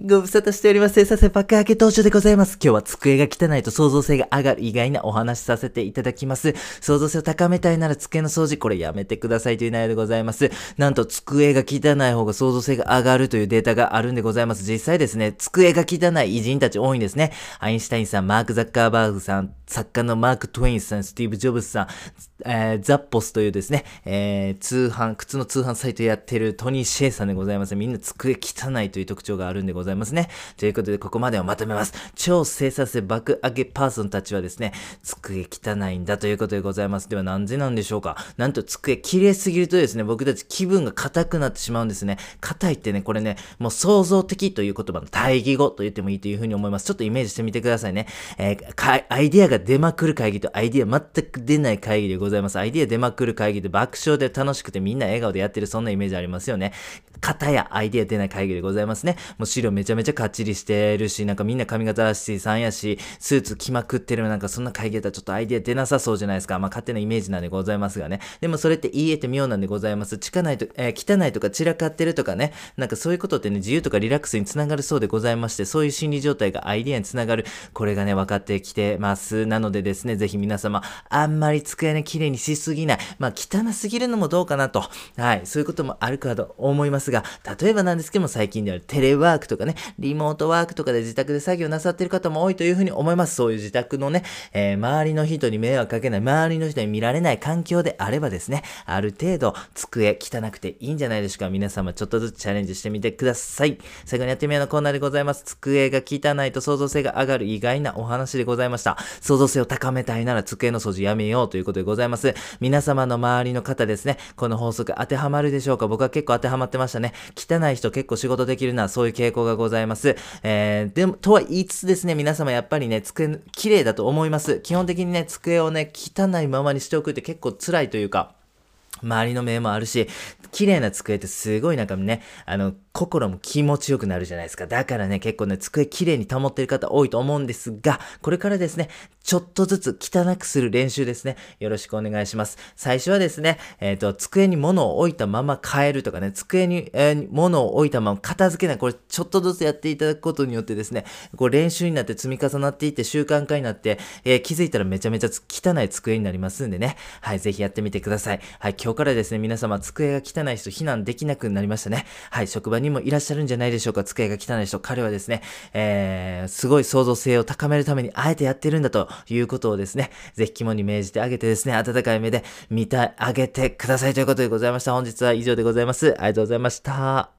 ご無沙汰しております。させ爆上げ登場でございます。今日は机が汚いと創造性が上がる意外なお話しさせていただきます。創造性を高めたいなら机の掃除、これやめてくださいという内容でございます。なんと机が汚い方が創造性が上がるというデータがあるんでございます。実際ですね、机が汚い偉人たち多いんですね。アインシュタインさん、マーク・ザッカーバーグさん、作家のマーク・トウェインさん、スティーブ・ジョブズさん、えーザッポスというですね、えー通販、靴の通販サイトやってるトニー・シェイさんでございます。みんな机汚いという特徴があるんでございますね。ということで、ここまでをまとめます。超生産性爆上げパーソンたちはですね、机汚いんだということでございます。では、なんでなんでしょうかなんと机綺麗すぎるとですね、僕たち気分が硬くなってしまうんですね。硬いってね、これね、もう創造的という言葉の対義語と言ってもいいというふうに思います。ちょっとイメージしてみてくださいね。えーかアイディアが出まくる会議とアイディア全く出ない会議でございます。ございますアイディア出まくる会議で爆笑で楽しくてみんな笑顔でやってるそんなイメージありますよね。型やアイディア出ない会議でございますね。もう資料めちゃめちゃかっちりしてるし、なんかみんな髪型しさんやし、スーツ着まくってるなんかそんな会議だったらちょっとアイディア出なさそうじゃないですか。まあ勝手なイメージなんでございますがね。でもそれって言い得て妙なんでございます。近ないと、えー汚いとか散らかってるとかね。なんかそういうことってね、自由とかリラックスにつながるそうでございまして、そういう心理状態がアイディアにつながる。これがね、分かってきてます。なのでですね、ぜひ皆様、あんまり机ね、綺麗にしすぎない。まあ汚すぎるのもどうかなと。はい。そういうこともあるかと思いますが、例えばなんですけども、最近であるテレワークとかね、リモートワークとかで自宅で作業なさってる方も多いというふうに思います。そういう自宅のね、えー周りの人に迷惑かけない、周りの人に見られない環境であればですね、ある程度、机汚くていいんじゃないでしょうか。皆様ちょっとずつチャレンジしてみてください。最後にやってみようのコーナーでございます。机が汚いと創造性が上がる意外なお話でございました。創造性を高めたいなら机の掃除やめようということでございます。います皆様の周りの方ですね、この法則当てはまるでしょうか？僕は結構当てはまってましたね。汚い人結構仕事できるな、そういう傾向がございます。えー、でも、とは言いつつですね、皆様やっぱりね、机、綺麗だと思います。基本的にね、机をね、汚いままにしておくって結構辛いというか、周りの目もあるし、綺麗な机ってすごいなんかね、あの、心も気持ちよくなるじゃないですか。だからね、結構ね、机綺麗に保ってる方多いと思うんですが、これからですね、ちょっとずつ汚くする練習ですね。よろしくお願いします。最初はですね、えっ、と、机に物を置いたまま変えるとかね、机に、えー物を置いたまま片付けない。これ、ちょっとずつやっていただくことによってですね、こう練習になって積み重なっていって習慣化になって、えー気づいたらめちゃめちゃ汚い机になりますんでね。はい、ぜひやってみてください。はい、今日からですね、皆様、机が汚い人避難できなくなりましたね。はい、職場にもいらっしゃるんじゃないでしょうか。机が汚い人。彼はですね、えー、すごい創造性を高めるためにあえてやってるんだということをですね、ぜひ肝に銘じてあげてですね、温かい目で見てあげてくださいということでございました。本日は以上でございます。ありがとうございました。